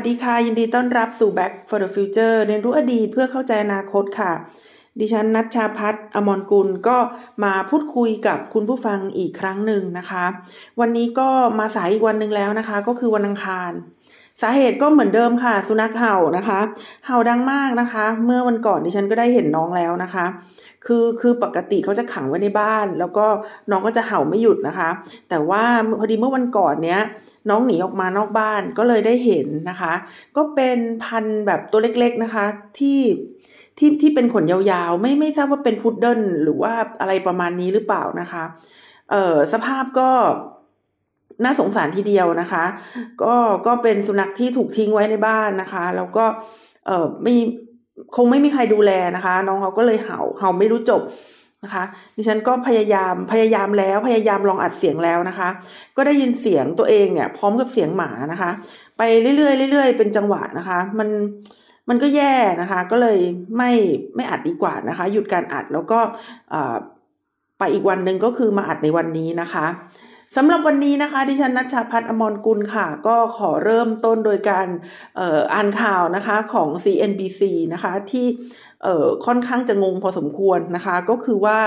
วัสดีค่ะ ยินดีต้อนรับสู่ Back for the Future เรียนรู้อดีตเพื่อเข้าใจอนาคตค่ะ ดิฉันนัชชาพัฒน์อมรกุลก็มาพูดคุยกับคุณผู้ฟังอีกครั้งหนึ่งนะคะ วันนี้ก็มาสายอีกวันหนึ่งแล้วนะคะ ก็คือวันอังคาร สาเหตุก็เหมือนเดิมค่ะ สุนัขเห่านะคะ เห่าดังมากนะคะ เมื่อวันก่อนดิฉันก็ได้เห็นน้องแล้วนะคะ คือคือปกติเขาจะขังไว้ในบ้าน แล้วก็น้องก็จะเห่าไม่หยุดนะคะ แต่ว่าพอดีเมื่อวันก่อนเนี้ยน้องหนีออกมานอกบ้านก็เลยได้เห็นนะคะ ก็เป็นพันแบบตัวเล็กๆนะคะที่ที่ที่เป็นขนยาวๆ ไม่ไม่ทราบว่าเป็นพุดเดิ้ลหรือว่าอะไรประมาณนี้หรือเปล่านะคะเอ่อสภาพก็น่าสงสารทีเดียวนะคะ ก็ก็เป็นสุนัขที่ถูกทิ้งไว้ในบ้านนะคะ แล้วก็เอ่อไม่ คงไม่มีใครดูแลนะคะ น้องเขาก็เลยเห่าเห่าไม่รู้จบนะคะดิฉันก็พยายามพยายามแล้วพยายามลองอัดเสียงแล้วนะคะ ก็ได้ยินเสียงตัวเองเนี่ยพร้อมกับเสียงหมานะคะ ไปเรื่อยๆเรื่อยๆเป็นจังหวะนะคะ มันมันก็แย่นะคะ ก็เลยไม่ไม่อัดดีกว่านะคะ หยุดการอัดแล้วก็ไปอีกวันหนึ่งก็คือมาอัดในวันนี้นะคะ สำหรับวันนี้นะคะ ดิฉันนัชชาพัฒน์อมรกุลค่ะ ก็ขอเริ่มต้นโดยการอ,อ่านข่าวนะคะของ CNBC นะคะที่ค่อนข้างจะงงพอสมควรนะคะ ก็คือว่า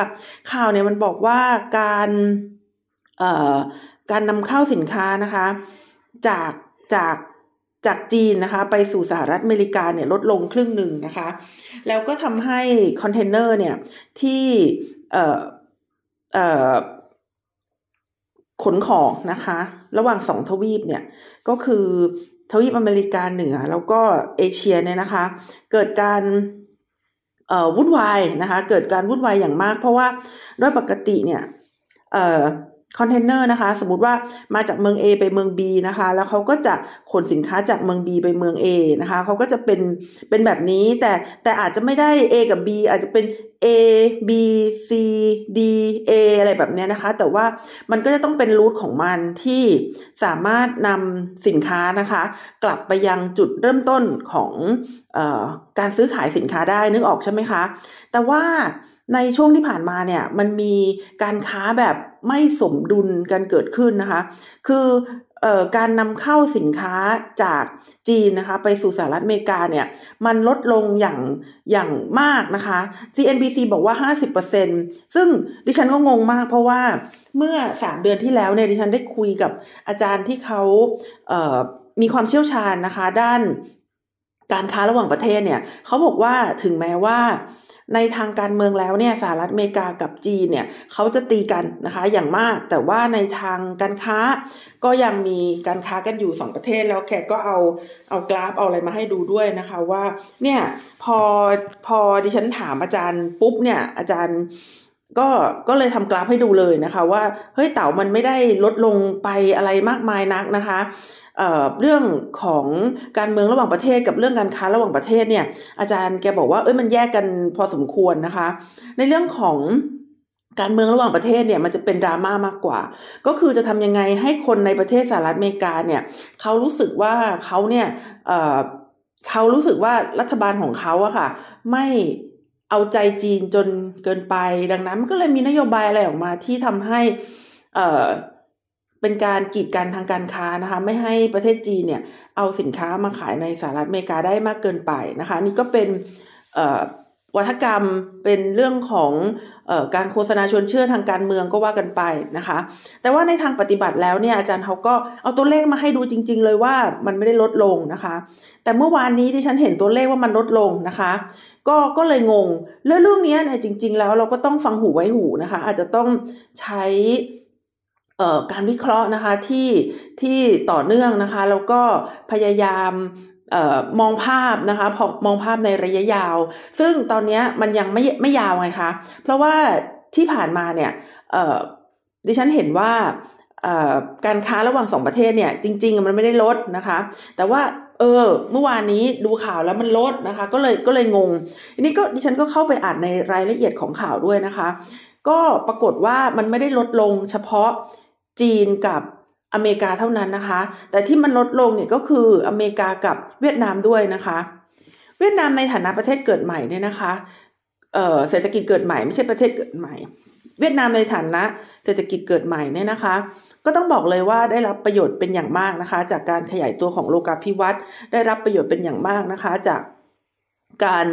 ข่าวเนี่ยมันบอกว่าการการนำเข้าสินค้านะคะ จากจากจากจีนนะคะ ไปสู่สหรัฐอเมริกาเนี่ยลดลงครึ่งหนึ่งนะคะ แล้วก็ทำให้คอนเทนเนอร์เนี่ยที่ ขนของนะคะ ระหว่างสองทวีปเนี่ยก็คือทวีปอเมริกาเหนือแล้วก็เอเชียเนี่ยนะคะ เกิดการวุ่นวายนะคะ เกิดการวุ่นวายอย่างมาก เพราะว่าโดยปกติเนี่ย คอนเทนเนอร์นะคะ สมมติว่ามาจากเมือง A ไปเมือง B นะคะ แล้วเขาก็จะขนสินค้าจากเมือง B ไปเมือง A นะคะเขาก็จะเป็นเป็นแบบนี้แต่แต่อาจจะไม่ได้ A กับ B อาจจะเป็น A B C D A อะไรแบบนี้นะคะ แต่ว่ามันก็จะต้องเป็นรูทของมันที่สามารถนำสินค้านะคะ กลับไปยังจุดเริ่มต้นของออการซื้อขายสินค้าได้นึกออกใช่ไหมคะ แต่ว่า ในช่วงที่ผ่านมาเนี่ยมันมีการค้าแบบไม่สมดุลกันเกิดขึ้นนะคะ คืออการนำเข้าสินค้าจากจีนนะคะ ไปสู่สหรัฐอเมริกาเนี่ย มันลดลงอย่างอย่างมากนะคะ CNBC บอกว่า 50%ซึ่งดิฉันก็งงมากเพราะว่าเมื่อ 3 เดือนที่แล้วเนี่ยดิฉันได้คุยกับอาจารย์ที่เขาเมีความเชี่ยวชาญนะคะ ด้านการค้าระหว่างประเทศเนี่ยเขาบอกว่าถึงแม้ว่า ในทางการเมืองแล้วเนี่ยสหรัฐอเมริกากับจีนเนี่ยเขาจะตีกันนะคะอย่างมาก แต่ว่าในทางการค้าก็ยังมีการค้ากันอยู่ 2 ประเทศแล้วแขกก็เอาเอากราฟเอาอะไรมาให้ดูด้วยนะคะว่าเนี่ยพอพอดิฉันถามอาจารย์ปุ๊บเนี่ยอาจารย์ก็ก็เลยทำกราฟให้ดูเลยนะคะว่าเฮ้ยเต่ามันไม่ได้ลดลงไปอะไรมากมายนักนะคะ เรื่องของการเมืองระหว่างประเทศกับเรื่องการค้าระหว่างประเทศเนี่ย อาจารย์แกบอกว่าเอ้ยมันแยกกันพอสมควรนะคะ ในเรื่องของการเมืองระหว่างประเทศเนี่ยมันจะเป็นดราม่ามากกว่า ก็คือจะทำยังไงให้คนในประเทศสหรัฐอเมริกาเนี่ยเขารู้สึกว่าเขาเนี่ยเเขารู้สึกว่ารัฐบาลของเขาอะค่ะ ไม่เอาใจจีนจนเกินไป ดังนั้นก็เลยมีนโยบายอะไรออกมาที่ทำให้ เป็นการกีดกันทางการค้านะคะ ไม่ให้ประเทศจีนเนี่ยเอาสินค้ามาขายในสหรัฐอเมริกาได้มากเกินไปนะคะ นี่ก็เป็นวัฒกรรมเป็นเรื่องของอการโฆษณาชวนเชื่อทางการเมืองก็ว่ากันไปนะคะ แต่ว่าในทางปฏิบัติแล้วเนี่ยอาจารย์เขาก็เอาตัวเลขมาให้ดูจริง ๆ เลยว่ามันไม่ได้ลดลงนะคะ แต่เมื่อวานนี้ที่ฉันเห็นตัวเลขว่ามันลดลงนะคะ ก็ก็เลยงงเรื่องเรื่องนี้เนี่ยจริง ๆ แล้วเราก็ต้องฟังหูไว้หูนะคะ อาจจะต้องใช้ การวิเคราะห์นะคะที่ที่ต่อเนื่องนะคะแล้วก็พยายามออมองภาพนะคะมองภาพในระยะยาว ซึ่งตอนนี้มันยังไม่ไม่ยาวไงคะเพราะว่าที่ผ่านมาเนี่ยดิฉันเห็นว่าการค้าระหว่างสองประเทศเนี่ยจริง ๆ มันไม่ได้ลดนะคะ แต่ว่าเออเมื่อวานนี้ดูข่าวแล้วมันลดนะคะ ก็เลยก็เลยงงอันนี้ก็ดิฉันก็เข้าไปอ่านในรายละเอียดของข่าวด้วยนะคะ ก็ปรากฏว่ามันไม่ได้ลดลงเฉพาะ จีนกับอเมริกาเท่านั้นนะคะ แต่ที่มันลดลงเนี่ยก็คืออเมริกากับเวียดนามด้วยนะคะ เวียดนามในฐานะประเทศเกิดใหม่เนี่ยนะคะเศรษฐกิจเกิดใหม่ไม่ใช่ประเทศเกิดใหม่ เวียดนามในฐานะ เศรษฐกิจเกิดใหม่เนี่ยนะคะ ก็ต้องบอกเลยว่าได้รับประโยชน์เป็นอย่างมากนะคะ จากการขยายตัวของโลกาภิวัตน์ได้รับประโยชน์เป็นอย่างมากนะคะ จาก การ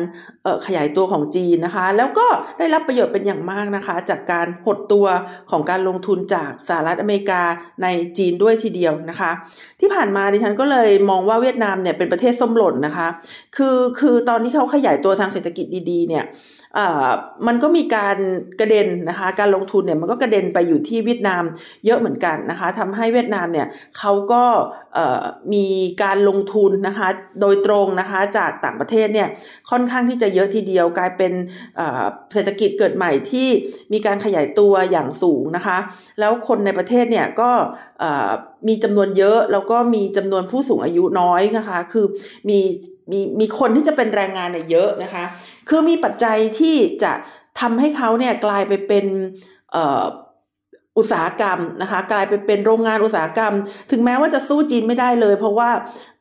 ขยายตัวของจีนนะคะ แล้วก็ได้รับประโยชน์เป็นอย่างมากนะคะ จากการหดตัวของการลงทุนจากสหรัฐอเมริกาในจีนด้วยทีเดียวนะคะ ที่ผ่านมาดิฉันก็เลยมองว่าเวียดนามเนี่ยเป็นประเทศส้มหล่นนะคะ คือคือตอนที่เขาขยายตัวทางเศรษฐกิจดีๆเนี่ย มันก็มีการกระเด็นนะคะการลงทุนเนี่ยมันก็กระเด็นไปอยู่ที่เวียดนามเยอะเหมือนกันนะคะทำให้เวียดนามเนี่ยเขาก็มีการลงทุนนะคะโดยตรงนะคะจากต่างประเทศเนี่ยค่อนข้างที่จะเยอะทีเดียวกลายเป็นเศรษฐกิจเกิดใหม่ที่มีการขยายตัวอย่างสูงนะคะแล้วคนในประเทศเนี่ยก็มีจำนวนเยอะแล้วก็มีจำนวนผู้สูงอายุน้อยนะคะคือมีมีมีคนที่จะเป็นแรงงานเนี่ยเยอะนะคะ คือมีปัจจัยที่จะทำให้เขาเนี่ยกลายไปเป็นอุตสาหกรรมนะคะกลายไปเป็นโรงงานอุตสาหกรรม ถึงแม้ว่าจะสู้จีนไม่ได้เลย เพราะว่า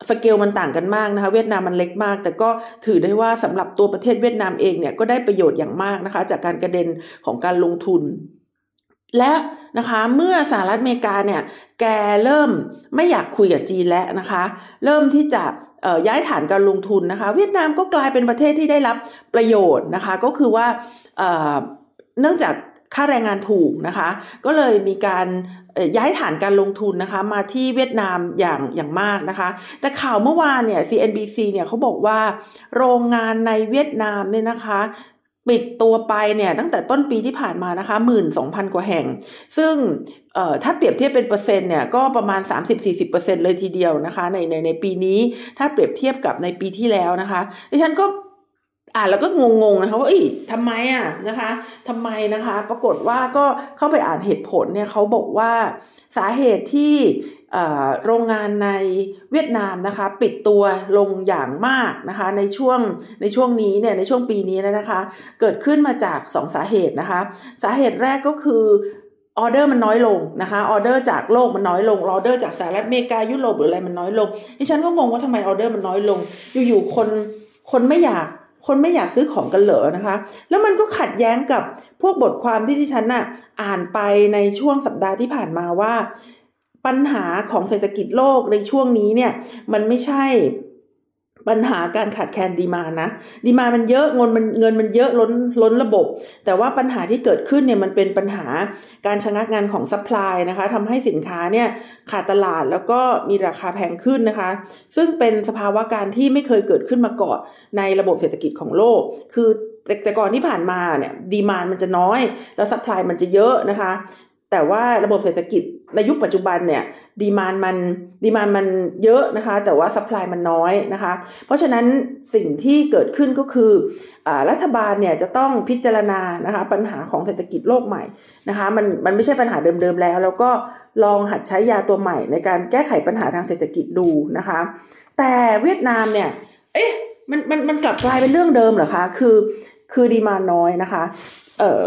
สเกลมันต่างกันมากนะคะ เวียดนามมันเล็กมาก แต่ก็ถือได้ว่าสำหรับตัวประเทศเวียดนามเองเนี่ยก็ได้ประโยชน์อย่างมากนะคะ จากการกระเด็นของการลงทุน และนะคะเมื่อสหรัฐอเมริกาเนี่ยแกเริ่มไม่อยากคุยกับจีนแล้วนะคะ เริ่มที่จะ ย้ายฐานการลงทุนนะคะ เวียดนามก็กลายเป็นประเทศที่ได้รับประโยชน์นะคะ ก็คือว่าเนื่องจากค่าแรงงานถูกนะคะ ก็เลยมีการย้ายฐานการลงทุนนะคะ มาที่เวียดนามอย่างอย่างมากนะคะ แต่ข่าวเมื่อวานเนี่ย CNBC เนี่ยเขาบอกว่าโรงงานในเวียดนามเนี่ยนะคะปิดตัวไปเนี่ยตั้งแต่ต้นปีที่ผ่านมานะคะหมื่นสองพันกว่าแห่ง ซึ่ง ถ้าเปรียบเทียบเป็นเปอร์เซ็นต์เนี่ยก็ประมาณ 30-40%เลยทีเดียวนะคะในในในปีนี้ถ้าเปรียบเทียบกับในปีที่แล้วนะคะดิฉันก็อ่านแล้วก็งงๆนะคะว่าเอ้ยทำไมอะนะคะทำไมนะคะ ปรากฏว่าก็เข้าไปอ่านเหตุผลเนี่ยเขาบอกว่าสาเหตุที่โรงงานในเวียดนามนะคะ ปิดตัวลงอย่างมากนะคะ ในช่วงในช่วงนี้เนี่ยในช่วงปีนี้นะคะ เกิดขึ้นมาจาก 2 สาเหตุนะคะ สาเหตุแรกก็คือ ออเดอร์มันน้อยลงนะคะออเดอร์จากโลกมันน้อยลงออเดอร์จากสหรัฐอเมริกายุโรปหรืออะไรมันน้อยลงดิฉันก็งงว่าทำไมออเดอร์มันน้อยลง อยู่ๆคนคนไม่อยากคนไม่อยากซื้อของกันเหรอนะคะ แล้วมันก็ขัดแย้งกับพวกบทความที่ดิฉันน่ะอ่านไปในช่วงสัปดาห์ที่ผ่านมาว่า ปัญหาของเศรษฐกิจโลกในช่วงนี้เนี่ยมันไม่ใช่ ปัญหาการขาดแคลน demand นะ demand มันเยอะเงินมันเงินมันเยอะล้นล้นระบบ แต่ว่าปัญหาที่เกิดขึ้นเนี่ยมันเป็นปัญหาการชะงักงานของ supply นะคะทำให้สินค้าเนี่ยขาดตลาดแล้วก็มีราคาแพงขึ้นนะคะ ซึ่งเป็นสภาวะการที่ไม่เคยเกิดขึ้นมาก่อนในระบบเศรษฐกิจของโลก คือแต่แต่ก่อนที่ผ่านมาเนี่ย demand มันจะน้อย แล้ว supply มันจะเยอะนะคะ แต่ว่าระบบเศรษฐกิจในยุคปัจจุบันเนี่ย demand มัน demand มันเยอะนะคะ แต่ว่า supply มันน้อยนะคะ เพราะฉะนั้นสิ่งที่เกิดขึ้นก็คืออรัฐบาลเนี่ยจะต้องพิจารณานะคะปัญหาของเศรษฐกิจโลกใหม่นะคะมันมันไม่ใช่ปัญหาเดิมๆแล้ว แล้วก็ลองหัดใช้ยาตัวใหม่ ในการแก้ไขปัญหาทางเศรษฐกิจดูนะคะ แต่เวียดนามเนี่ยเอ๊ะมันมันมันกลับกลายเป็นเรื่องเดิมเหรอคะคือคือดีมานน้อยนะคะเอ่อ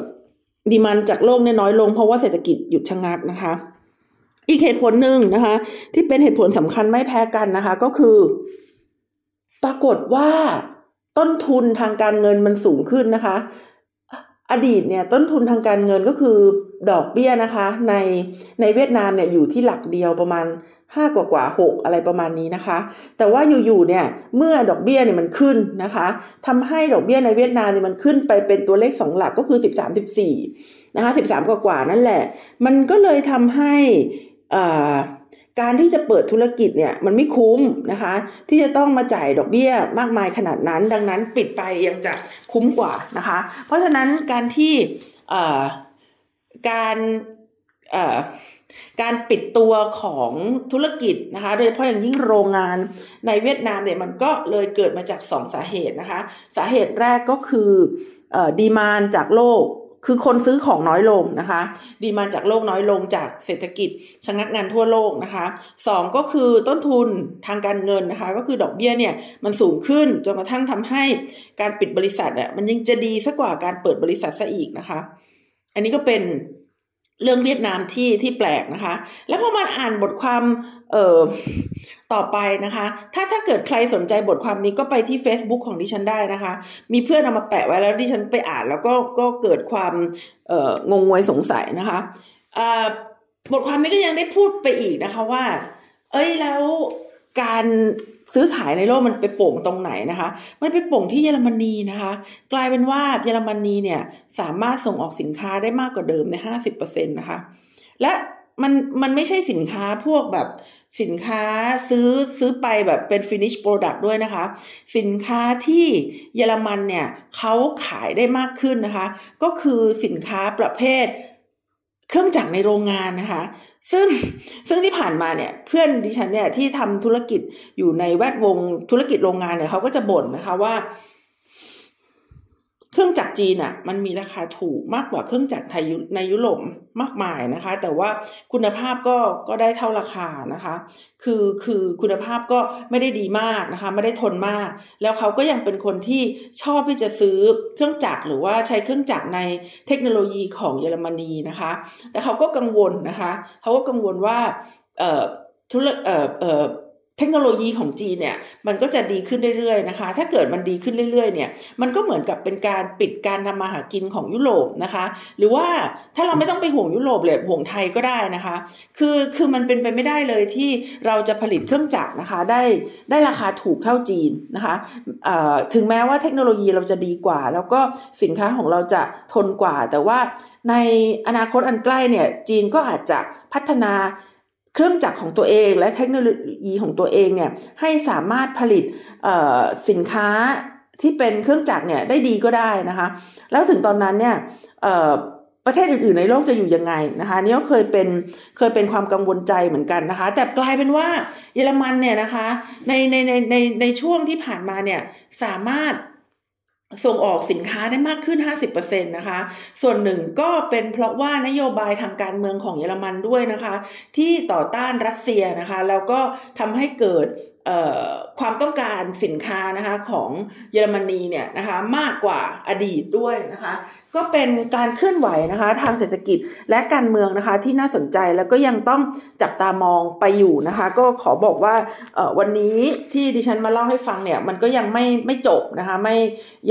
ดีมันจากโลกเนี่ยน้อยลงเพราะว่าเศรษฐกิจหยุดชะงักนะคะ อีกเหตุผลหนึ่งนะคะ ที่เป็นเหตุผลสำคัญไม่แพ้กันนะคะ ก็คือ ปรากฏว่าต้นทุนทางการเงินมันสูงขึ้นนะคะ อดีตเนี่ยต้นทุนทางการเงินก็คือดอกเบี้ยนะคะ ในในเวียดนามเนี่ยอยู่ที่หลักเดียวประมาณ ห้ากว่ากว่าหกอะไรประมาณนี้นะคะ แต่ว่าอยู่ๆเนี่ยเมื่อดอกเบี้ยเนี่ยมันขึ้นนะคะทำให้ดอกเบี้ยในเวียดนามเนี่ยมันขึ้นไปเป็นตัวเลขสองหลักก็คือสิบสามสิบสี่นะคะสิบสามกว่านั่นแหละ มันก็เลยทำให้การที่จะเปิดธุรกิจเนี่ยมันไม่คุ้มนะคะ ที่จะต้องมาจ่ายดอกเบี้ยมากมายขนาดนั้น ดังนั้นปิดไปยังจะคุ้มกว่านะคะ เพราะฉะนั้นการที่การ การปิดตัวของธุรกิจนะคะ โดยเฉพาะอย่างยิ่งโรงงานในเวียดนามเนี่ยมันก็เลยเกิดมาจาก2สาเหตุนะคะ สาเหตุแรกก็คือดีมานจากโลกคือคนซื้อของน้อยลงนะคะ ดีมานจากโลกน้อยลงจากเศรษฐกิจชะงักงานทั่วโลกนะคะสองก็คือต้นทุนทางการเงินนะคะ ก็คือดอกเบี้ยเนี่ยมันสูงขึ้นจนกระทั่งทำให้การปิดบริษัทอะมันยังจะดีสักกว่าการเปิดบริษัทซะอีกนะคะ อันนี้ก็เป็น เรื่องเวียดนามที่ที่แปลกนะคะ แล้วพอมาอ่านบทความเอ่อต่อไปนะคะ ถ้าถ้าเกิดใครสนใจบทความนี้ก็ไปที่ Facebook ของดิฉันได้นะคะ มีเพื่อนเอามาแปะไว้แล้วดิฉันไปอ่านแล้วก็ก็เกิดความเอ่องงงวยสงสัยนะคะบทความนี้ก็ยังได้พูดไปอีกนะคะว่า เอ้ยแล้วการ ซื้อขายในโลกมันไปโป่งตรงไหนนะคะ มันไปโป่งที่เยอรมนีนะคะ กลายเป็นว่าเยอรมนีเนี่ยสามารถส่งออกสินค้าได้มากกว่าเดิมในห้าสิบเปอร์เซ็นตนะคะ และมันมันไม่ใช่สินค้าพวกแบบสินค้าซื้อซื้อไปแบบเป็น finish product ด้วยนะคะ สินค้าที่เยอรมันเนี่ยเขาขายได้มากขึ้นนะคะ ก็คือสินค้าประเภท เครื่องจักรในโรงงานนะคะ ซึ่งซึ่งที่ผ่านมาเนี่ยเพื่อนดิฉันเนี่ยที่ทำธุรกิจอยู่ในแวดวงธุรกิจโรงงานเนี่ยเขาก็จะบ่นนะคะว่า เครื่องจักรจีนอะมันมีราคาถูกมากกว่าเครื่องจักรไทยในยุโรปมากมายนะคะ แต่ว่าคุณภาพก็ก็ได้เท่าราคานะคะ คือคือคุณภาพก็ไม่ได้ดีมากนะคะ ไม่ได้ทนมาก แล้วเขาก็ยังเป็นคนที่ชอบที่จะซื้อเครื่องจักรหรือว่าใช้เครื่องจักรในเทคโนโลยีของเยอรมนีนะคะ แต่เขาก็กังวลนะคะ เขาก็กังวลว่าเอ่อธุรเอ่อเอ่อ เทคโนโลยีของจีนเนี่ยมันก็จะดีขึ้นเรื่อยๆนะคะ ถ้าเกิดมันดีขึ้นเรื่อยๆเนี่ยมันก็เหมือนกับเป็นการปิดการทำมาหากินของยุโรปนะคะ หรือว่าถ้าเราไม่ต้องไปห่วงยุโรปเลยห่วงไทยก็ได้นะคะ คือคือมันเป็นไปไม่ได้เลยที่เราจะผลิตเครื่องจักรนะคะได้ได้ราคาถูกเท่าจีนนะคะถึงแม้ว่าเทคโนโลยีเราจะดีกว่า แล้วก็สินค้าของเราจะทนกว่า แต่ว่าในอนาคตอันใกล้เนี่ยจีนก็อาจจะพัฒนา เครื่องจักรของตัวเองและเทคโนโลยีของตัวเองเนี่ยให้สามารถผลิตสินค้าที่เป็นเครื่องจักรเนี่ยได้ดีก็ได้นะคะ แล้วถึงตอนนั้นเนี่ยประเทศอื่น ๆ ในโลกจะอยู่ยังไงนะคะนี่ก็เคยเป็นเคยเป็นความกังวลใจเหมือนกันนะคะ แต่กลายเป็นว่าเยอรมันเนี่ยนะคะในในในในในช่วงที่ผ่านมาเนี่ยสามารถ ส่งออกสินค้าได้มากขึ้น 50%นะคะ ส่วนหนึ่งก็เป็นเพราะว่านโยบายทางการเมืองของเยอรมันด้วยนะคะ ที่ต่อต้านรัสเซียนะคะ แล้วก็ทำให้เกิดความต้องการสินค้านะคะของเยอรมนีเนี่ยนะคะมากกว่าอดีตด้วยนะคะ ก็เป็นการเคลื่อนไหวนะคะ ทางเศรษฐกิจและการเมืองนะคะที่น่าสนใจแล้วก็ยังต้องจับตามองไปอยู่นะคะ ก็ขอบอกว่าวันนี้ที่ดิฉันมาเล่าให้ฟังเนี่ย มันก็ยังไม่ไม่จบนะคะไม่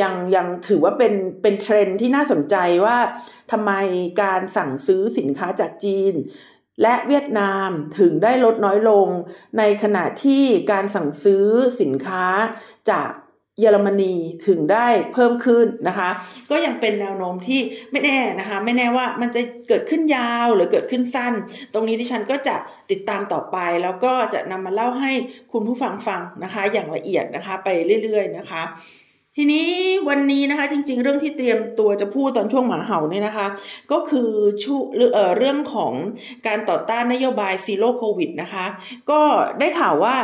ยังยังถือว่าเป็นเป็นเทรนที่น่าสนใจว่าทำไมการสั่งซื้อสินค้าจากจีนและเวียดนามถึงได้ลดน้อยลง ในขณะที่การสั่งซื้อสินค้าจาก เยอรมนีถึงได้เพิ่มขึ้นนะคะ ก็ยังเป็นแนวโน้มที่ไม่แน่นะคะ ไม่แน่ว่ามันจะเกิดขึ้นยาวหรือเกิดขึ้นสั้น ตรงนี้ที่ฉันก็จะติดตามต่อไป แล้วก็จะนำมาเล่าให้คุณผู้ฟังฟังนะคะ อย่างละเอียดนะคะไปเรื่อย ๆ นะคะทีนี้วันนี้นะคะจริงๆ เรื่องที่เตรียมตัวจะพูดตอนช่วงหมาเห่าเนี่ยนะคะ ก็คือชูเรื่องของการต่อต้านนโยบายซีโร่โควิดนะคะ ก็ได้ข่าวว่า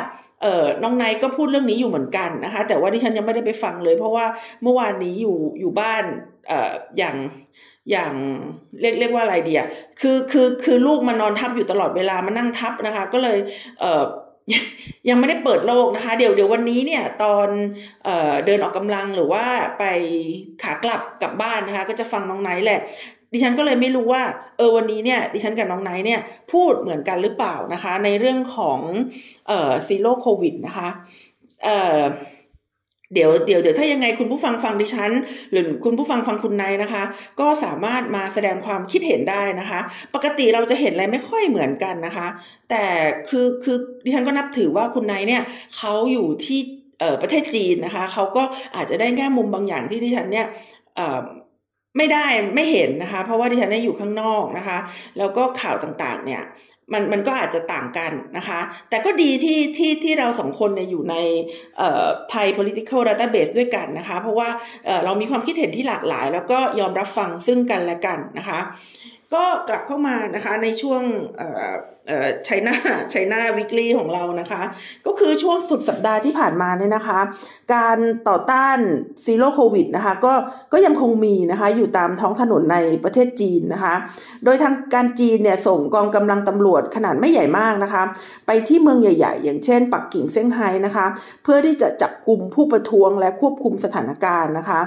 เออน้องไนก็พูดเรื่องนี้อยู่เหมือนกันนะคะ แต่ว่าดิฉันยังไม่ได้ไปฟังเลย เพราะว่าเมื่อวานนี้อยู่อยู่บ้านเอ่ออย่างอย่างเรียกเรียกว่าอะไรเดียคือคือคือลูกมานอนทับอยู่ตลอดเวลามานั่งทับนะคะ ก็เลยเออยังไม่ได้เปิดโลกนะคะ เดี๋ยวเดี๋ยววันนี้เนี่ยตอนเออเดินออกกำลังหรือว่าไปขากลับกลับบ้านนะคะ ก็จะฟังน้องไนท์แหละ ดิฉันก็เลยไม่รู้ว่าเออวันนี้เนี่ยดิฉันกับน้องไนท์เนี่ยพูดเหมือนกันหรือเปล่านะคะ ในเรื่องของเอ่อ zero โควิดนะคะเอ่อเดี๋ยวเดี๋ยวเดี๋ยวถ้ายังไงคุณผู้ฟังฟังดิฉัน หรือคุณผู้ฟังฟังคุณนายนะคะ ก็สามารถมาแสดงความคิดเห็นได้นะคะ ปกติเราจะเห็นอะไรไม่ค่อยเหมือนกันนะคะ แต่คือคือดิฉันก็นับถือว่าคุณนายเนี่ยเขาอยู่ที่เอ่อประเทศจีนนะคะเขาก็อาจจะได้แง่มุมบางอย่างที่ดิฉันเนี่ยเอ่อ ไม่ได้ไม่เห็นนะคะ เพราะว่าดิฉันได้อยู่ข้างนอกนะคะ แล้วก็ข่าวต่างๆ เนี่ยมันมันก็อาจจะต่างกันนะคะ แต่ก็ดีที่ที่ที่เราสองคนเนี่ยอยู่ในไทย political database ด้วยกันนะคะ เพราะว่าเรามีความคิดเห็นที่หลากหลาย แล้วก็ยอมรับฟังซึ่งกันและกันนะคะ ก็กลับเข้ามานะคะในช่วง ไชน่าไชน่าวิกฤตของเรานะคะ ก็คือช่วงสุดสัปดาห์ที่ผ่านมาเนี่ยนะคะ การต่อต้านซีโร่โควิดนะคะก็ก็ยังคงมีนะคะอยู่ตามท้องถนนในประเทศจีนนะคะ โดยทางการจีนเนี่ยส่งกองกำลังตำรวจขนาดไม่ใหญ่มากนะคะ ไปที่เมืองใหญ่ ๆ อย่างเช่น ปักกิ่งเซี่ยงไฮ้นะคะ เพื่อที่จะจับกลุ่มผู้ประท้วงและควบคุมสถานการณ์นะคะ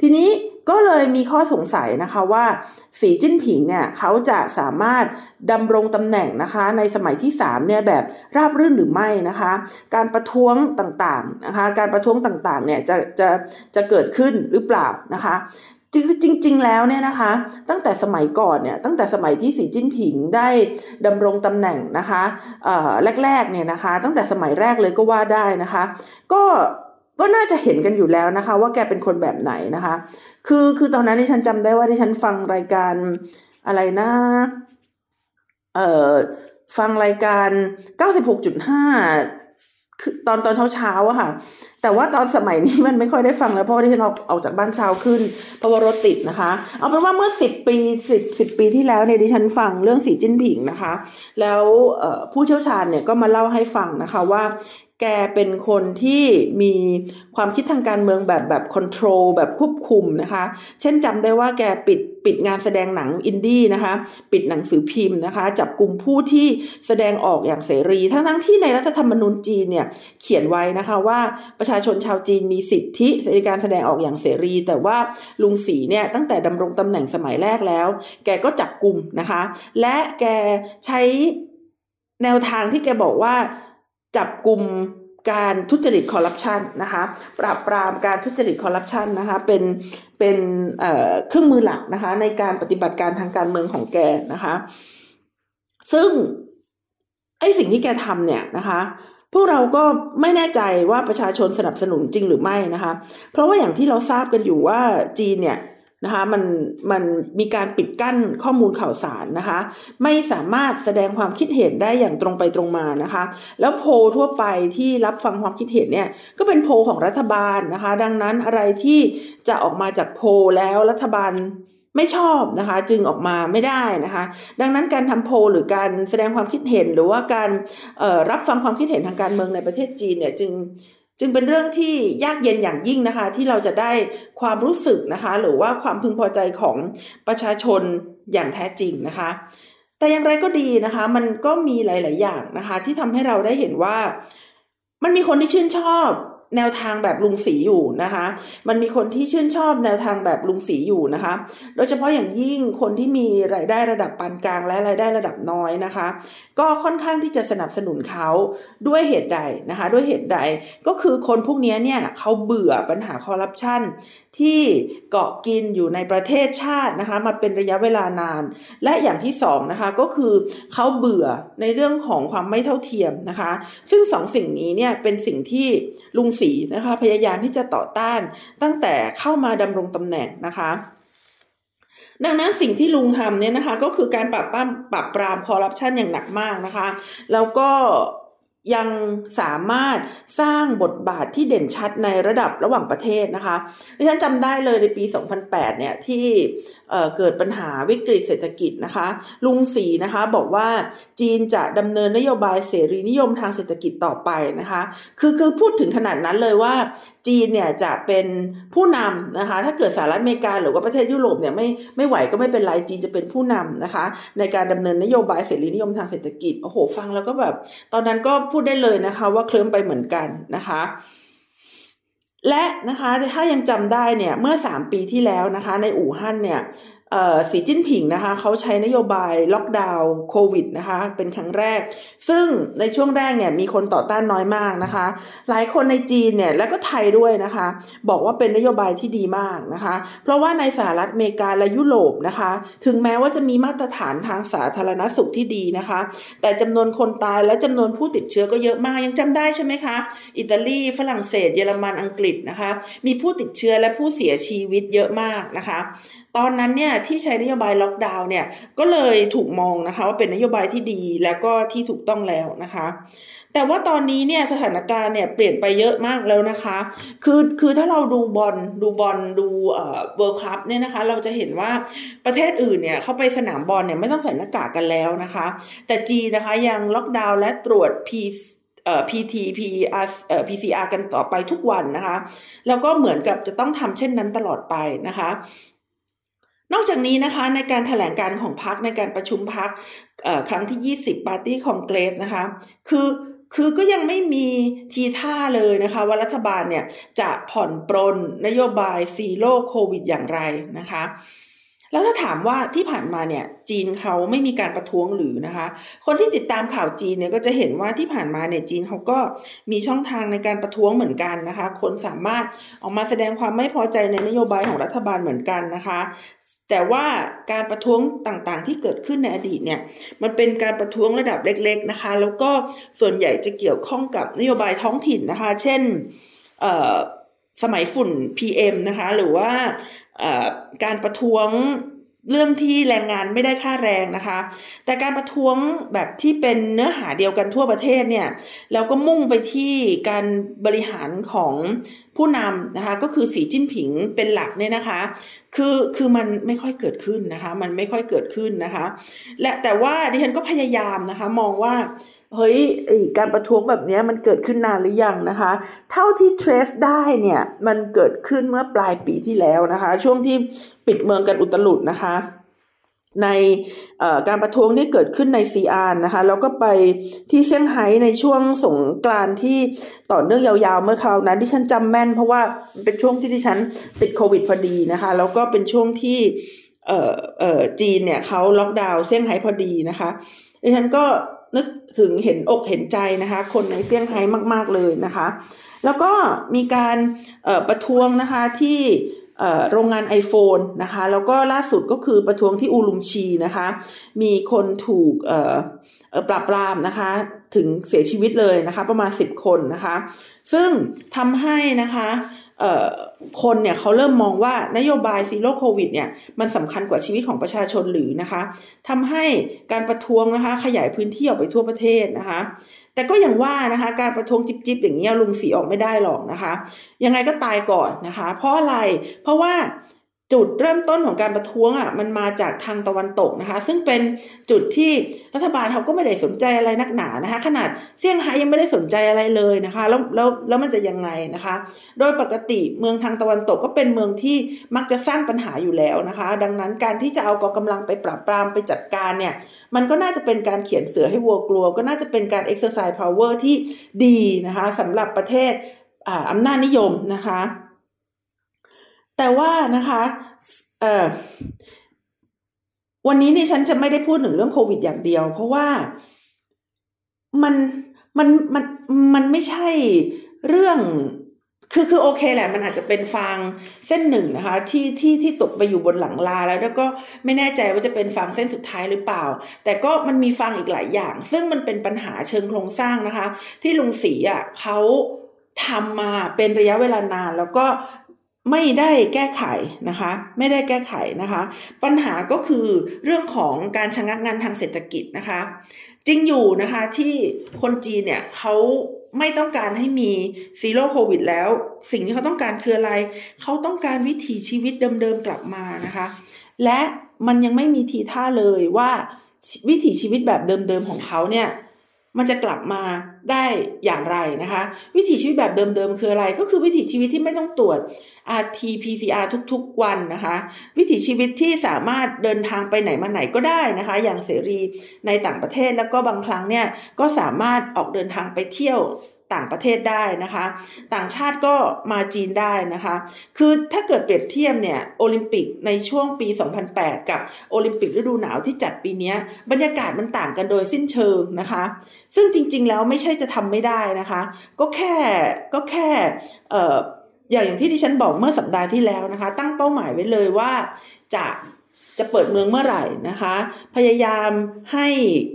ทีนี้ ก็เลยมีข้อสงสัยนะคะว่าสีจิ้นผิงเนี่ยเขาจะสามารถดำรงตำแหน่งนะคะในสมัยที่3เนี่ยแบบราบรื่นหรือไม่นะคะ การประท้วงต่างๆนะคะการประท้วงต่างๆเนี่ยจะจะจะเกิดขึ้นหรือเปล่านะคะจริงๆ แล้วเนี่ยนะคะ ตั้งแต่สมัยก่อนเนี่ยตั้งแต่สมัยที่สีจิ้นผิงได้ดำรงตำแหน่งนะคะแรกๆเนี่ยนะคะ ตั้งแต่สมัยแรกเลยก็ว่าได้นะคะ ก็ก็น่าจะเห็นกันอยู่แล้วนะคะ ว่าแกเป็นคนแบบไหนนะคะ คือคือตอนนั้นที่ฉันจำได้ว่าที่ฉันฟังรายการอะไรนะ เอ่อฟังรายการ96.5คือตอนตอนเช้าเช้าอะค่ะ แต่ว่าตอนสมัยนี้มันไม่ค่อยได้ฟังแล้วเพราะว่าที่เราออกจากบ้านเช้าขึ้นเพราะว่ารถติดนะคะ เอาเป็นว่าเมื่อสิบปีสิบสิบปีที่แล้วเนี่ยดิฉันฟังเรื่องสีจิ้นผิงนะคะ แล้วผู้เชี่ยวชาญเนี่ยก็มาเล่าให้ฟังนะคะว่า แกเป็นคนที่มีความคิดทางการเมืองแบบแบบคอนโทรลแบบควบคุมนะคะ เช่นจำได้ว่าแกปิดปิดงานแสดงหนังอินดี้นะคะ ปิดหนังสือพิมพ์นะคะ จับกลุ่มผู้ที่แสดงออกอย่างเสรี ทั้งทั้งที่ในรัฐธรรมนูญจีนเนี่ยเขียนไว้นะคะว่าประชาชนชาวจีนมีสิทธิในการแสดงออกอย่างเสรี แต่ว่าลุงสีเนี่ยตั้งแต่ดำรงตำแหน่งสมัยแรกแล้ว แกก็จับกลุ่มนะคะ และแกใช้แนวทางที่แกบอกว่า จับกลุ่มการทุจริตคอร์รัปชันนะคะปราบปรามการทุจริตคอร์รัปชันนะคะเป็นเป็นเครื่องมือหลักนะคะในการปฏิบัติการทางการเมืองของแกนะคะซึ่งไอสิ่งที่แกทำเนี่ยนะคะพวกเราก็ไม่แน่ใจว่าประชาชนสนับสนุนจริงหรือไม่นะคะ เพราะว่าอย่างที่เราทราบกันอยู่ว่าจีนเนี่ย นะคะมันมันมีการปิดกั้นข้อมูลข่าวสารนะคะ ไม่สามารถแสดงความคิดเห็นได้อย่างตรงไปตรงมานะคะ แล้วโพทั่วไปที่รับฟังความคิดเห็นเนี่ยก็เป็นโพของรัฐบาลนะคะ ดังนั้นอะไรที่จะออกมาจากโพแล้วรัฐบาลไม่ชอบนะคะจึงออกมาไม่ได้นะคะ ดังนั้นการทำโพลหรือการแสดงความคิดเห็นหรือว่าการรับฟังความคิดเห็นทางการเมืองในประเทศจีนเนี่ยจึง จึงเป็นเรื่องที่ยากเย็นอย่างยิ่งนะคะ ที่เราจะได้ความรู้สึกนะคะ หรือว่าความพึงพอใจของประชาชนอย่างแท้จริงนะคะ แต่อย่างไรก็ดีนะคะ มันก็มีหลาย ๆ อย่างนะคะ ที่ทำให้เราได้เห็นว่า มันมีคนที่ชื่นชอบแนวทางแบบลุงสีอยู่นะคะ มันมีคนที่ชื่นชอบแนวทางแบบลุงสีอยู่นะคะ โดยเฉพาะอย่างยิ่งคนที่มีรายได้ระดับปานกลางและรายได้ระดับน้อยนะคะ ก็ค่อนข้างที่จะสนับสนุนเขาด้วยเหตุใดนะคะ ด้วยเหตุใดก็คือคนพวกนี้เนี่ยเขาเบื่อปัญหาคอร์รัปชันที่เกาะกินอยู่ในประเทศชาตินะคะมาเป็นระยะเวลานาน และอย่างที่สองนะคะก็คือเขาเบื่อในเรื่องของความไม่เท่าเทียมนะคะ ซึ่งสองสิ่งนี้เนี่ยเป็นสิ่งที่ลุงศรีนะคะพยายามที่จะต่อต้านตั้งแต่เข้ามาดำรงตำแหน่งนะคะ ดังนั้นสิ่งที่ลุงทำเนี่ยนะคะ ก็คือการปรับปรามปรับปรามคอร์รัปชันอย่างหนักมากนะคะ แล้วก็ยังสามารถสร้างบทบาทที่เด่นชัดในระดับระหว่างประเทศนะคะดิฉันจำได้เลยในปี 2008 เนี่ยที่ เกิดปัญหาวิกฤตเศรษฐกิจนะคะ ลุงสีนะคะบอกว่าจีนจะดำเนินนโยบายเสรีนิยมทางเศรษฐกิจต่อไปนะคะ คือคือพูดถึงขนาดนั้นเลยว่า จีนเนี่ยจะเป็นผู้นำนะคะ ถ้าเกิดสหรัฐอเมริกาหรือว่าประเทศยุโรปเนี่ยไม่ไม่ไหวก็ไม่เป็นไรจีนจะเป็นผู้นำนะคะ ในการดำเนินนโยบายเสรีนิยมทางเศรษฐกิจโอ้โหฟังแล้วก็แบบ ตอนนั้นก็พูดได้เลยนะคะ ว่าเคลิ้มไปเหมือนกันนะคะ และนะคะถ้ายังจำได้เนี่ยเมื่อ 3 ปีที่แล้วนะคะในอู่ฮั่นเนี่ย สีจิ้นผิงนะคะเขาใช้นโยบายล็อกดาวน์โควิดนะคะเป็นครั้งแรก ซึ่งในช่วงแรกเนี่ยมีคนต่อต้านน้อยมากนะคะ หลายคนในจีนเนี่ยและก็ไทยด้วยนะคะ บอกว่าเป็นนโยบายที่ดีมากนะคะ เพราะว่าในสหรัฐอเมริกาและยุโรปนะคะ ถึงแม้ว่าจะมีมาตรฐานทางสาธารณสุขที่ดีนะคะ แต่จำนวนคนตายและจำนวนผู้ติดเชื้อก็เยอะมากยังจำได้ใช่ไหมคะอิตาลีฝรั่งเศส เยอรมันอังกฤษนะคะ มีผู้ติดเชื้อและผู้เสียชีวิตเยอะมากนะคะ ตอนนั้นเนี่ยที่ใช้นโยบายล็อกดาวน์เนี่ยก็เลยถูกมองนะคะว่าเป็นนโยบายที่ดีแล้วก็ที่ถูกต้องแล้วนะคะ แต่ว่าตอนนี้เนี่ยสถานการณ์เนี่ยเปลี่ยนไปเยอะมากแล้วนะคะ คือคือถ้าเราดูบอลดูบอลดูเอ่อ World Cup เนี่ยนะคะ เราจะเห็นว่าประเทศอื่นเนี่ยเข้าไปสนามบอลเนี่ยไม่ต้องใส่หน้ากากกันแล้วนะคะ แต่จีนะคะยังล็อกดาวน์และตรวจ P เอ่อ PT PR เอ่อ PCR กันต่อไปทุกวันนะคะ แล้วก็เหมือนกับจะต้องทำเช่นนั้นตลอดไปนะคะ นอกจากนี้นะคะในการถแถลงการของพักในการประชุมพักคครั้งที่ 20 ปาร์ตี้คองเกรสนะคะ คือคือก็ยังไม่มีทีท่าเลยนะคะว่ารัฐบาลเนี่ยจะผ่อนปรนนโยบายซีโร่โควิดอย่างไรนะคะ แล้วถ้าถามว่าที่ผ่านมาเนี่ยจีนเขาไม่มีการประท้วงหรือนะคะ คนที่ติดตามข่าวจีนเนี่ยก็จะเห็นว่าที่ผ่านมาเนี่ยจีนเขาก็มีช่องทางในการประท้วงเหมือนกันนะคะ คนสามารถออกมาแสดงความไม่พอใจในนโยบายของรัฐบาลเหมือนกันนะคะ แต่ว่าการประท้วงต่างๆ ที่เกิดขึ้นในอดีตเนี่ยมันเป็นการประท้วงระดับเล็ก ๆนะคะ แล้วก็ส่วนใหญ่จะเกี่ยวข้องกับนโยบายท้องถิ่นนะคะ เช่นสมัยฝุ่น PM นะคะ หรือว่า การประท้วงเรื่องที่แรงงานไม่ได้ค่าแรงนะคะ แต่การประท้วงแบบที่เป็นเนื้อหาเดียวกันทั่วประเทศเนี่ยแล้วก็มุ่งไปที่การบริหารของผู้นำนะคะ ก็คือสีจิ้นผิงเป็นหลักเนี่ยนะคะ คือคือมันไม่ค่อยเกิดขึ้นนะคะ มันไม่ค่อยเกิดขึ้นนะคะ และแต่ว่าดิฉันก็พยายามนะคะ มองว่า เฮ้ยการประท้วงแบบนี้มันเกิดขึ้นนานหรือยังนะคะ เท่าที่เทรสได้เนี่ยมันเกิดขึ้นเมื่อปลายปีที่แล้วนะคะ ช่วงที่ปิดเมืองกันอุตลุดนะคะ ในการประท้วงนี่เกิดขึ้นในซีอานนะคะ แล้วก็ไปที่เซี่ยงไฮ้ในช่วงสงกรานที่ต่อเนื่องยาวๆ เมื่อคราวนั้นที่ฉันจำแม่น เพราะว่าเป็นช่วงที่ที่ฉันติดโควิดพอดีนะคะ แล้วก็เป็นช่วงที่เอ่อเอ่อจีนเนี่ยเขาล็อกดาวน์เซี่ยงไฮ้พอดีนะคะดิฉันก็ นึกถึงเห็นอกเห็นใจนะคะ คนในเซี่ยงไฮ้มาก ๆเลยนะคะ แล้วก็มีการประท้วงนะคะที่โรงงาน iPhone นะคะ แล้วก็ล่าสุดก็คือประท้วงที่อูลุมชีนะคะ มีคนถูกปราบปรามนะคะ ถึงเสียชีวิตเลยนะคะ ประมาณ 10 คนนะคะ ซึ่งทำให้นะคะ คนเนี่ยเขาเริ่มมองว่านโยบายซีโร่โควิดเนี่ยมันสำคัญกว่าชีวิตของประชาชนหรือนะคะทำให้การประท้วงนะคะขยายพื้นที่ออกไปทั่วประเทศนะคะ แต่ก็อย่างว่านะคะการประท้วงจิบๆอย่างนี้ลุงสีออกไม่ได้หรอกนะคะ ยังไงก็ตายก่อนนะคะ เพราะอะไรเพราะว่า จุดเริ่มต้นของการประท้วงอะมันมาจากทางตะวันตกนะคะ ซึ่งเป็นจุดที่รัฐบาลเขาก็ไม่ได้สนใจอะไรนักหนานะคะ ขนาดเซี่ยงไฮ้ยังไม่ได้สนใจอะไรเลยนะคะแล้วแล้วแล้วมันจะยังไงนะคะ โดยปกติเมืองทางตะวันตกก็เป็นเมืองที่มักจะสร้างปัญหาอยู่แล้วนะคะ ดังนั้นการที่จะเอากองกำลังไปปราบปรามไปจัดการเนี่ยมันก็น่าจะเป็นการเขียนเสือให้วัวกลัว ก็น่าจะเป็นการ exercise power ที่ดีนะคะสำหรับประเทศอำนาจนิยมนะคะ แต่ว่านะคะเอ่อวันนี้นี่ฉันจะไม่ได้พูดถึงเรื่องโควิดอย่างเดียว เพราะว่ามันมันมันมันไม่ใช่เรื่องคือคือโอเคแหละ มันอาจจะเป็นฟางเส้นหนึ่งนะคะ ที่ที่ที่ตกไปอยู่บนหลังลาแล้วแล้วก็ไม่แน่ใจว่าจะเป็นฟางเส้นสุดท้ายหรือเปล่า แต่ก็มันมีฟางอีกหลายอย่าง ซึ่งมันเป็นปัญหาเชิงโครงสร้างนะคะ ที่ลุงศรีอะเขาทำมาเป็นระยะเวลานาน แล้วก็ ไม่ได้แก้ไขนะคะ ไม่ได้แก้ไขนะคะ ปัญหาก็คือเรื่องของการชะงักงันทางเศรษฐกิจนะคะ จริงอยู่นะคะที่คนจีนเนี่ยเขาไม่ต้องการให้มี Zero Covid แล้ว สิ่งที่เขาต้องการคืออะไร เขาต้องการวิถีชีวิตเดิมๆกลับมานะคะ และมันยังไม่มีทีท่าเลยว่าวิถีชีวิตแบบเดิมๆของเขาเนี่ย มันจะกลับมาได้อย่างไรนะคะ วิถีชีวิตแบบเดิมๆคืออะไร ก็คือวิถีชีวิตที่ไม่ต้องตรวจ RT-PCR ทุกๆวันนะคะ วิถีชีวิตที่สามารถเดินทางไปไหนมาไหนก็ได้นะคะ อย่างเสรีในต่างประเทศแล้วก็บางครั้งเนี่ยก็สามารถออกเดินทางไปเที่ยว ต่างประเทศได้นะคะ ต่างชาติก็มาจีนได้นะคะ คือถ้าเกิดเปรียบเทียบเนี่ยโอลิมปิกในช่วงปี 2008 กับโอลิมปิกฤดูหนาวที่จัดปีนี้บรรยากาศมันต่างกันโดยสิ้นเชิงนะคะ ซึ่งจริง ๆ แล้วไม่ใช่จะทำไม่ได้นะคะ ก็แค่ก็แค่เอ่ออย่างอย่างที่ดิฉันบอกเมื่อสัปดาห์ที่แล้วนะคะ ตั้งเป้าหมายไว้เลยว่าจะ จะเปิดเมืองเมื่อไหร่นะคะ พยายามให้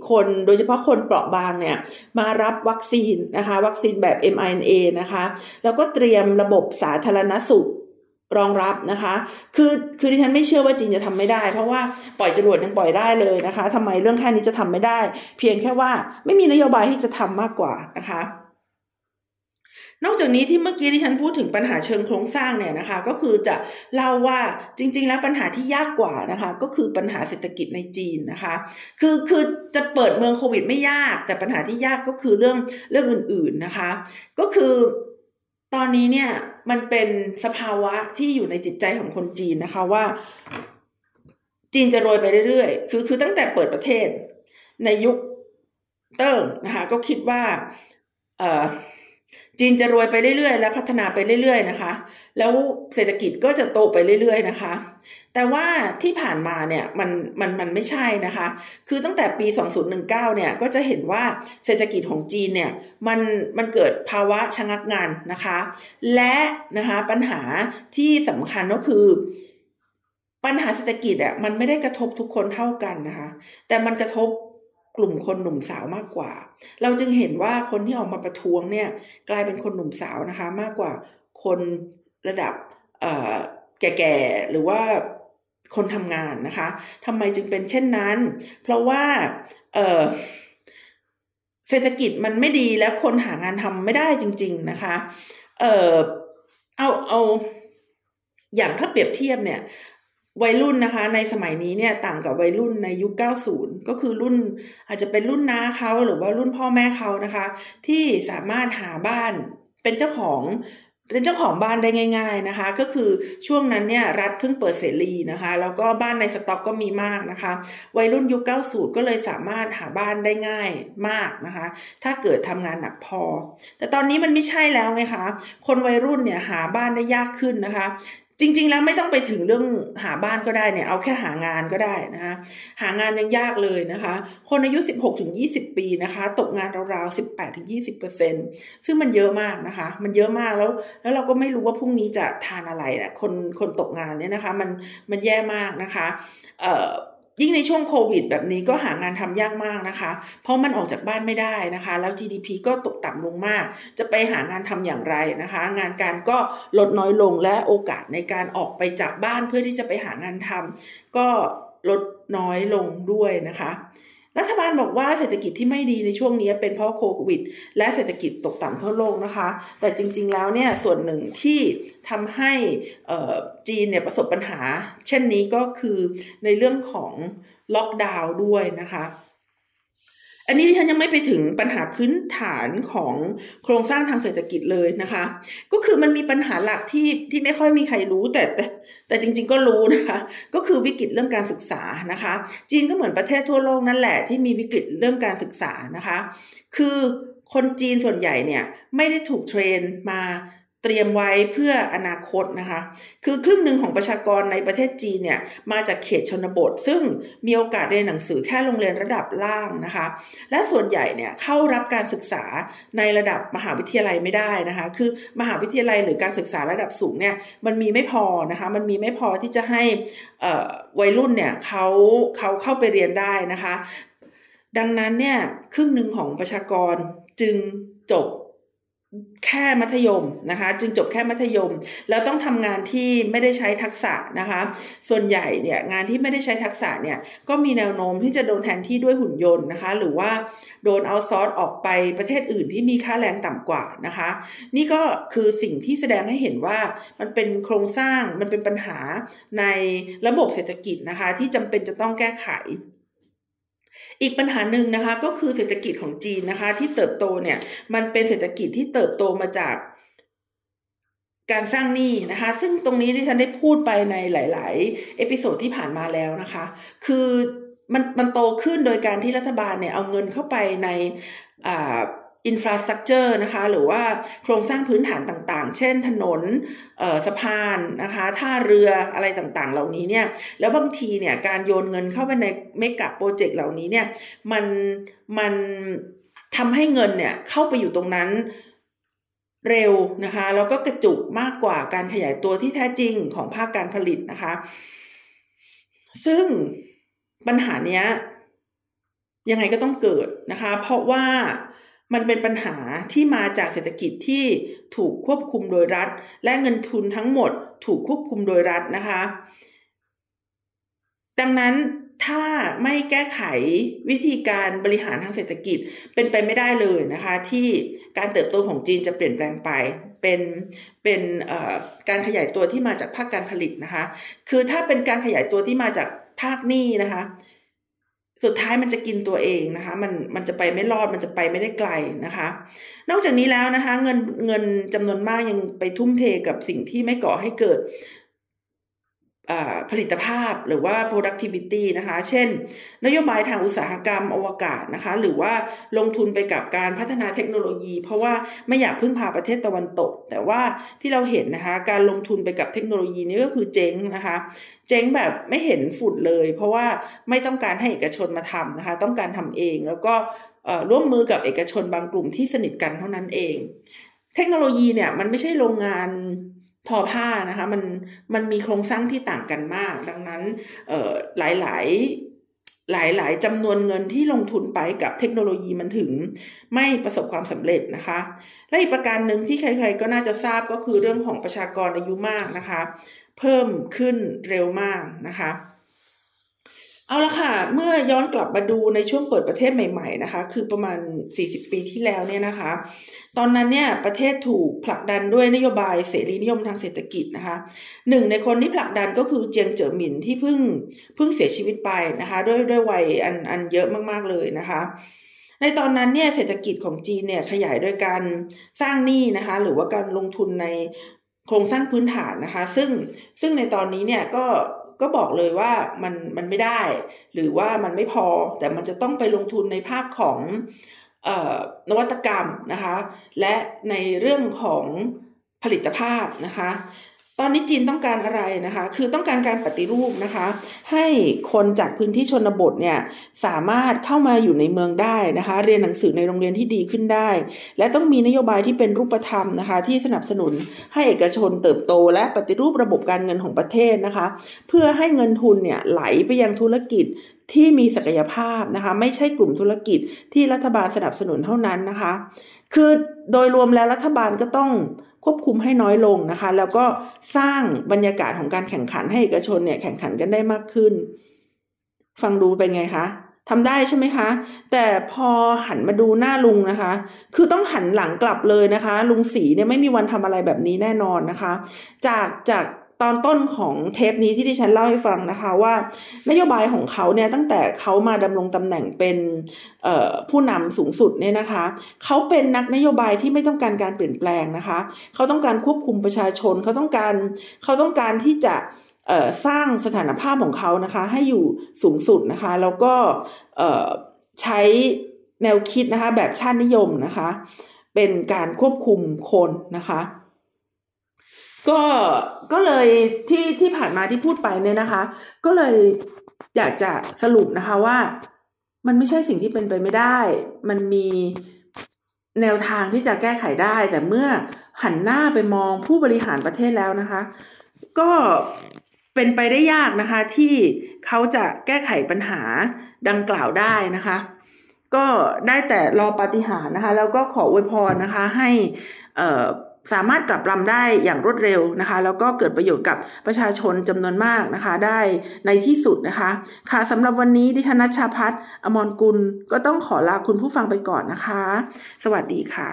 คนโดยเฉพาะคนเปราะบางเนี่ยมารับวัคซีนนะคะ วัคซีนแบบ mRNA นะคะ แล้วก็เตรียมระบบสาธารณสุขรองรับนะคะ คือคือดิฉันไม่เชื่อว่าจีนจะทำไม่ได้ เพราะว่าปล่อยจรวดยังปล่อยได้เลยนะคะทำไมเรื่องแค่นี้จะทำไม่ได้ เพียงแค่ว่าไม่มีนโยบายที่จะทำมากกว่านะคะ นอกจากนี้ที่เมื่อกี้ที่ฉันพูดถึงปัญหาเชิงโครงสร้างเนี่ยนะคะ ก็คือจะเล่าว่าจริง ๆ แล้วปัญหาที่ยากกว่านะคะ ก็คือปัญหาเศรษฐกิจในจีนนะคะ คือคือจะเปิดเมืองโควิดไม่ยาก แต่ปัญหาที่ยากก็คือเรื่องเรื่องอื่น ๆนะคะ ก็คือตอนนี้เนี่ยมันเป็นสภาวะที่อยู่ในจิตใจของคนจีนนะคะว่า จีนจะโรยไปเรื่อยๆ คือคือตั้งแต่เปิดประเทศในยุคเติ้งนะคะ ก็คิดว่า เอ่อ จีนจะรวยไปเรื่อยๆ และพัฒนาไปเรื่อย ๆ นะคะ แล้วเศรษฐกิจก็จะโตไปเรื่อย ๆ นะคะ แต่ว่าที่ผ่านมาเนี่ยมันมันมันไม่ใช่นะคะ คือตั้งแต่ปี 2019 เนี่ยก็จะเห็นว่าเศรษฐกิจของจีนเนี่ยมันมันเกิดภาวะชะงักงานนะคะ และนะคะปัญหาที่สำคัญก็คือปัญหาเศรษฐกิจอะมันไม่ได้กระทบทุกคนเท่ากันนะคะ แต่มันกระทบ กลุ่มคนหนุ่มสาวมากกว่า เราจึงเห็นว่าคนที่ออกมาประท้วงเนี่ยกลายเป็นคนหนุ่มสาวนะคะ มากกว่าคนระดับแก่ๆ หรือว่าคนทำงานนะคะทำไมจึงเป็นเช่นนั้น เพราะว่าเศรษฐกิจมันไม่ดีแล้วคนหางานทำไม่ได้จริง ๆนะคะ เออเอาเอาอย่างถ้าเปรียบเทียบเนี่ย วัยรุ่นนะคะ ในสมัยนี้เนี่ยต่างกับวัยรุ่นในยุค 90 ก็คือรุ่นอาจจะเป็นรุ่นน้าเขาหรือว่ารุ่นพ่อแม่เขานะคะ ที่สามารถหาบ้านเป็นเจ้าของเป็นเจ้าของบ้านได้ง่าย ๆนะคะ ก็คือช่วงนั้นเนี่ยรัฐเพิ่งเปิดเสรีนะคะ แล้วก็บ้านในสต็อกก็มีมากนะคะ วัยรุ่นยุค 90 ก็เลยสามารถหาบ้านได้ง่ายมากนะคะ ถ้าเกิดทำงานหนักพอ แต่ตอนนี้มันไม่ใช่แล้วไงคะคนวัยรุ่นเนี่ยหาบ้านได้ยากขึ้นนะคะ จริง ๆ แล้วไม่ต้องไปถึงเรื่องหาบ้านก็ได้เนี่ย เอาแค่หางานก็ได้นะคะ หางานยังยากเลยนะคะ คนอายุ 16ถึง20 ปีนะคะ ตกงานราวๆ 18ถึง20เปอร์เซ็นซึ่งมันเยอะมากนะคะ มันเยอะมากแล้ว แล้วเราก็ไม่รู้ว่าพรุ่งนี้จะทานอะไรนะคนคนตกงานเนี่ยนะคะ มันมันแย่มากนะคะ เอ่อ ยิ่งในช่วงโควิดแบบนี้ก็หางานทำยากมากนะคะ เพราะมันออกจากบ้านไม่ได้นะคะ แล้ว GDP ก็ตกต่ำลงมาก จะไปหางานทำอย่างไรนะคะ งานการก็ลดน้อยลงและโอกาสในการออกไปจากบ้านเพื่อที่จะไปหางานทำก็ลดน้อยลงด้วยนะคะ รัฐบาลบอกว่าเศรษฐกิจที่ไม่ดีในช่วงนี้เป็นเพราะโควิด และเศรษฐกิจตกต่ำทั่วโลกนะคะ แต่จริง ๆ แล้วเนี่ยส่วนหนึ่งที่ทำให้จีนเนี่ยประสบปัญหา เช่นนี้ก็คือในเรื่องของล็อกดาวน์ด้วยนะคะ อันนี้ที่ฉันยังไม่ไปถึงปัญหาพื้นฐานของโครงสร้างทางเศรษฐกิจเลยนะคะ ก็คือมันมีปัญหาหลักที่ที่ไม่ค่อยมีใครรู้แต่แต่แต่จริง ๆ ก็รู้นะคะ ก็คือวิกฤตเรื่องการศึกษานะคะ จีนก็เหมือนประเทศทั่วโลกนั่นแหละที่มีวิกฤตเรื่องการศึกษานะคะ คือคนจีนส่วนใหญ่เนี่ยไม่ได้ถูกเทรนมา เตรียมไว้เพื่ออนาคตนะคะ คือครึ่งหนึ่งของประชากรในประเทศจีนเนี่ยมาจากเขตชนบท ซึ่งมีโอกาสเรียนหนังสือแค่โรงเรียนระดับล่างนะคะ และส่วนใหญ่เนี่ยเข้ารับการศึกษาในระดับมหาวิทยาลัยไม่ได้นะคะ คือมหาวิทยาลัยหรือการศึกษาระดับสูงเนี่ยมันมีไม่พอนะคะ มันมีไม่พอที่จะให้วัยรุ่นเนี่ยเขาเขาเข้าไปเรียนได้นะคะ ดังนั้นเนี่ยครึ่งหนึ่งของประชากรจึงจบ แค่มัธยมนะคะ จึงจบแค่มัธยม แล้วต้องทำงานที่ไม่ได้ใช้ทักษะนะคะ ส่วนใหญ่เนี่ยงานที่ไม่ได้ใช้ทักษะเนี่ยก็มีแนวโน้มที่จะโดนแทนที่ด้วยหุ่นยนต์นะคะ หรือว่าโดนเอาซอร์สออกไปประเทศอื่นที่มีค่าแรงต่ำกว่านะคะ นี่ก็คือสิ่งที่แสดงให้เห็นว่ามันเป็นโครงสร้างมันเป็นปัญหาในระบบเศรษฐกิจนะคะ ที่จำเป็นจะต้องแก้ไข อีกปัญหาหนึ่งนะคะก็คือเศรษฐกิจของจีนนะคะที่เติบโตเนี่ยมันเป็นเศรษฐกิจที่เติบโตมาจากการสร้างหนี้นะคะ ซึ่งตรงนี้ดิฉันได้พูดไปในหลาย ๆ episode ที่ผ่านมาแล้วนะคะ คือมันมันโตขึ้นโดยการที่รัฐบาลเนี่ยเอาเงินเข้าไปในอ่า infrastructure นะคะหรือว่าโครงสร้างพื้นฐานต่างๆ เช่นถนนสะพานนะคะท่าเรืออะไรต่างๆ เหล่านี้เนี่ยแล้วบางทีเนี่ยการโยนเงินเข้าไปในเมกะโปรเจกต์เหล่านี้เนี่ยมันมันทำให้เงินเนี่ยเข้าไปอยู่ตรงนั้นเร็วนะคะแล้วก็กระจุกมากกว่าการขยายตัวที่แท้จริงของภาคการผลิตนะคะ ซึ่งปัญหาเนี้ยยังไงก็ต้องเกิดนะคะ เพราะว่า มันเป็นปัญหาที่มาจากเศรษฐกิจที่ถูกควบคุมโดยรัฐ และเงินทุนทั้งหมดถูกควบคุมโดยรัฐนะคะ ดังนั้นถ้าไม่แก้ไขวิธีการบริหารทางเศรษฐกิจเป็นไปไม่ได้เลยนะคะ ที่การเติบโตของจีนจะเปลี่ยนแปลงไป เป็นเป็นการขยายตัวที่มาจากภาคการผลิตนะคะ คือถ้าเป็นการขยายตัวที่มาจากภาคหนี้นะคะ สุดท้ายมันจะกินตัวเองนะคะ มันมันจะไปไม่รอดมันจะไปไม่ได้ไกลนะคะ นอกจากนี้แล้วนะคะ เงินเงินจำนวนมากยังไปทุ่มเทกับสิ่งที่ไม่ก่อให้เกิด ผลิตภาพหรือว่า productivity นะคะ เช่น นโยบายทางอุตสาหกรรมอวกาศนะคะ หรือว่าลงทุนไปกับการพัฒนาเทคโนโลยี เพราะว่าไม่อยากพึ่งพาประเทศตะวันตก แต่ว่าที่เราเห็นนะคะ การลงทุนไปกับเทคโนโลยีนี่ก็คือเจ๊งนะคะ เจ๊งแบบไม่เห็นฝุ่นเลย เพราะว่าไม่ต้องการให้เอกชนมาทำนะคะ ต้องการทำเองแล้วก็ร่วมมือกับเอกชนบางกลุ่มที่สนิทกันเท่านั้นเอง เทคโนโลยีเนี่ยมันไม่ใช่โรงงาน ทอผ้านะคะมันมันมีโครงสร้างที่ต่างกันมาก ดังนั้นหลายหลายหลายหลายจำนวนเงินที่ลงทุนไปกับเทคโนโลยีมันถึงไม่ประสบความสำเร็จนะคะ และอีกประการหนึ่งที่ใครๆก็น่าจะทราบก็คือเรื่องของประชากรอายุมากนะคะ เพิ่มขึ้นเร็วมากนะคะ เอาละค่ะ เมื่อย้อนกลับมาดูในช่วงเปิดประเทศใหม่ๆนะคะ คือประมาณ 40 ปีที่แล้วเนี่ยนะคะ ตอนนั้นเนี่ยประเทศถูกผลักดันด้วยนโยบายเสรีนิยมทางเศรษฐกิจนะคะหนึ่งในคนที่ผลักดันก็คือเจียงเจ๋อหมินที่เพิ่งเพิ่งเสียชีวิตไปนะคะด้วยด้วยวัยอันอันเยอะมากๆเลยนะคะ ในตอนนั้นเนี่ยเศรษฐกิจของจีนเนี่ยขยายโดยการสร้างหนี้นะคะหรือว่าการลงทุนในโครงสร้างพื้นฐานนะคะ ซึ่งซึ่งในตอนนี้เนี่ยก็ ก็บอกเลยว่ามันมันไม่ได้ หรือว่ามันไม่พอ แต่มันจะต้องไปลงทุนในภาคของนวัตกรรมนะคะ และในเรื่องของผลิตภาพนะคะ ตอนนี้จีนต้องการอะไรนะคะ คือต้องการการปฏิรูปนะคะ ให้คนจากพื้นที่ชนบทเนี่ยสามารถเข้ามาอยู่ในเมืองได้นะคะ เรียนหนังสือในโรงเรียนที่ดีขึ้นได้ และต้องมีนโยบายที่เป็นรูปธรรมนะคะ ที่สนับสนุนให้เอกชนเติบโต และปฏิรูประบบการเงินของประเทศนะคะ เพื่อให้เงินทุนเนี่ยไหลไปยังธุรกิจที่มีศักยภาพนะคะ ไม่ใช่กลุ่มธุรกิจที่รัฐบาลสนับสนุนเท่านั้นนะคะ คือโดยรวมแล้วรัฐบาลก็ต้อง ควบคุมให้น้อยลงนะคะ แล้วก็สร้างบรรยากาศของการแข่งขันให้เอกชนเนี่ยแข่งขันกันได้มากขึ้น ฟังดูเป็นไงคะทำได้ใช่ไหมคะ แต่พอหันมาดูหน้าลุงนะคะ คือต้องหันหลังกลับเลยนะคะ ลุงสีเนี่ยไม่มีวันทำอะไรแบบนี้แน่นอนนะคะ จากจาก ตอนต้นของเทปนี้ที่ดิฉันเล่าให้ฟังนะคะว่านโยบายของเขาเนี่ยตั้งแต่เขามาดำรงตำแหน่งเป็นผู้นำสูงสุดเนี่ยนะคะเขาเป็นนักนโยบายที่ไม่ต้องการการเปลี่ยนแปลงนะคะเขาต้องการควบคุมประชาชนเขาต้องการเขาต้องการที่จะสร้างสถานภาพของเขานะคะให้อยู่สูงสุดนะคะแล้วก็ใช้แนวคิดนะคะแบบชาตินิยมนะคะเป็นการควบคุมคนนะคะ ก็ ก็เลยที่ที่ผ่านมาที่พูดไปเนี่ยนะคะ ก็เลยอยากจะสรุปนะคะว่า มันไม่ใช่สิ่งที่เป็นไปไม่ได้ มันมีแนวทางที่จะแก้ไขได้ แต่เมื่อหันหน้าไปมองผู้บริหารประเทศแล้วนะคะ ก็เป็นไปได้ยากนะคะ ที่เขาจะแก้ไขปัญหาดังกล่าวได้นะคะ ก็ได้แต่รอปฏิหารนะคะ แล้วก็ขออวยพรนะคะ ให้ สามารถกลับลำได้อย่างรวดเร็วนะคะ แล้วก็เกิดประโยชน์กับประชาชนจำนวนมากนะคะ ได้ในที่สุดนะคะ ค่ะสำหรับวันนี้ดิฉันนัชาพัฒนอมรกุลก็ต้องขอลาคุณผู้ฟังไปก่อนนะคะ สวัสดีค่ะ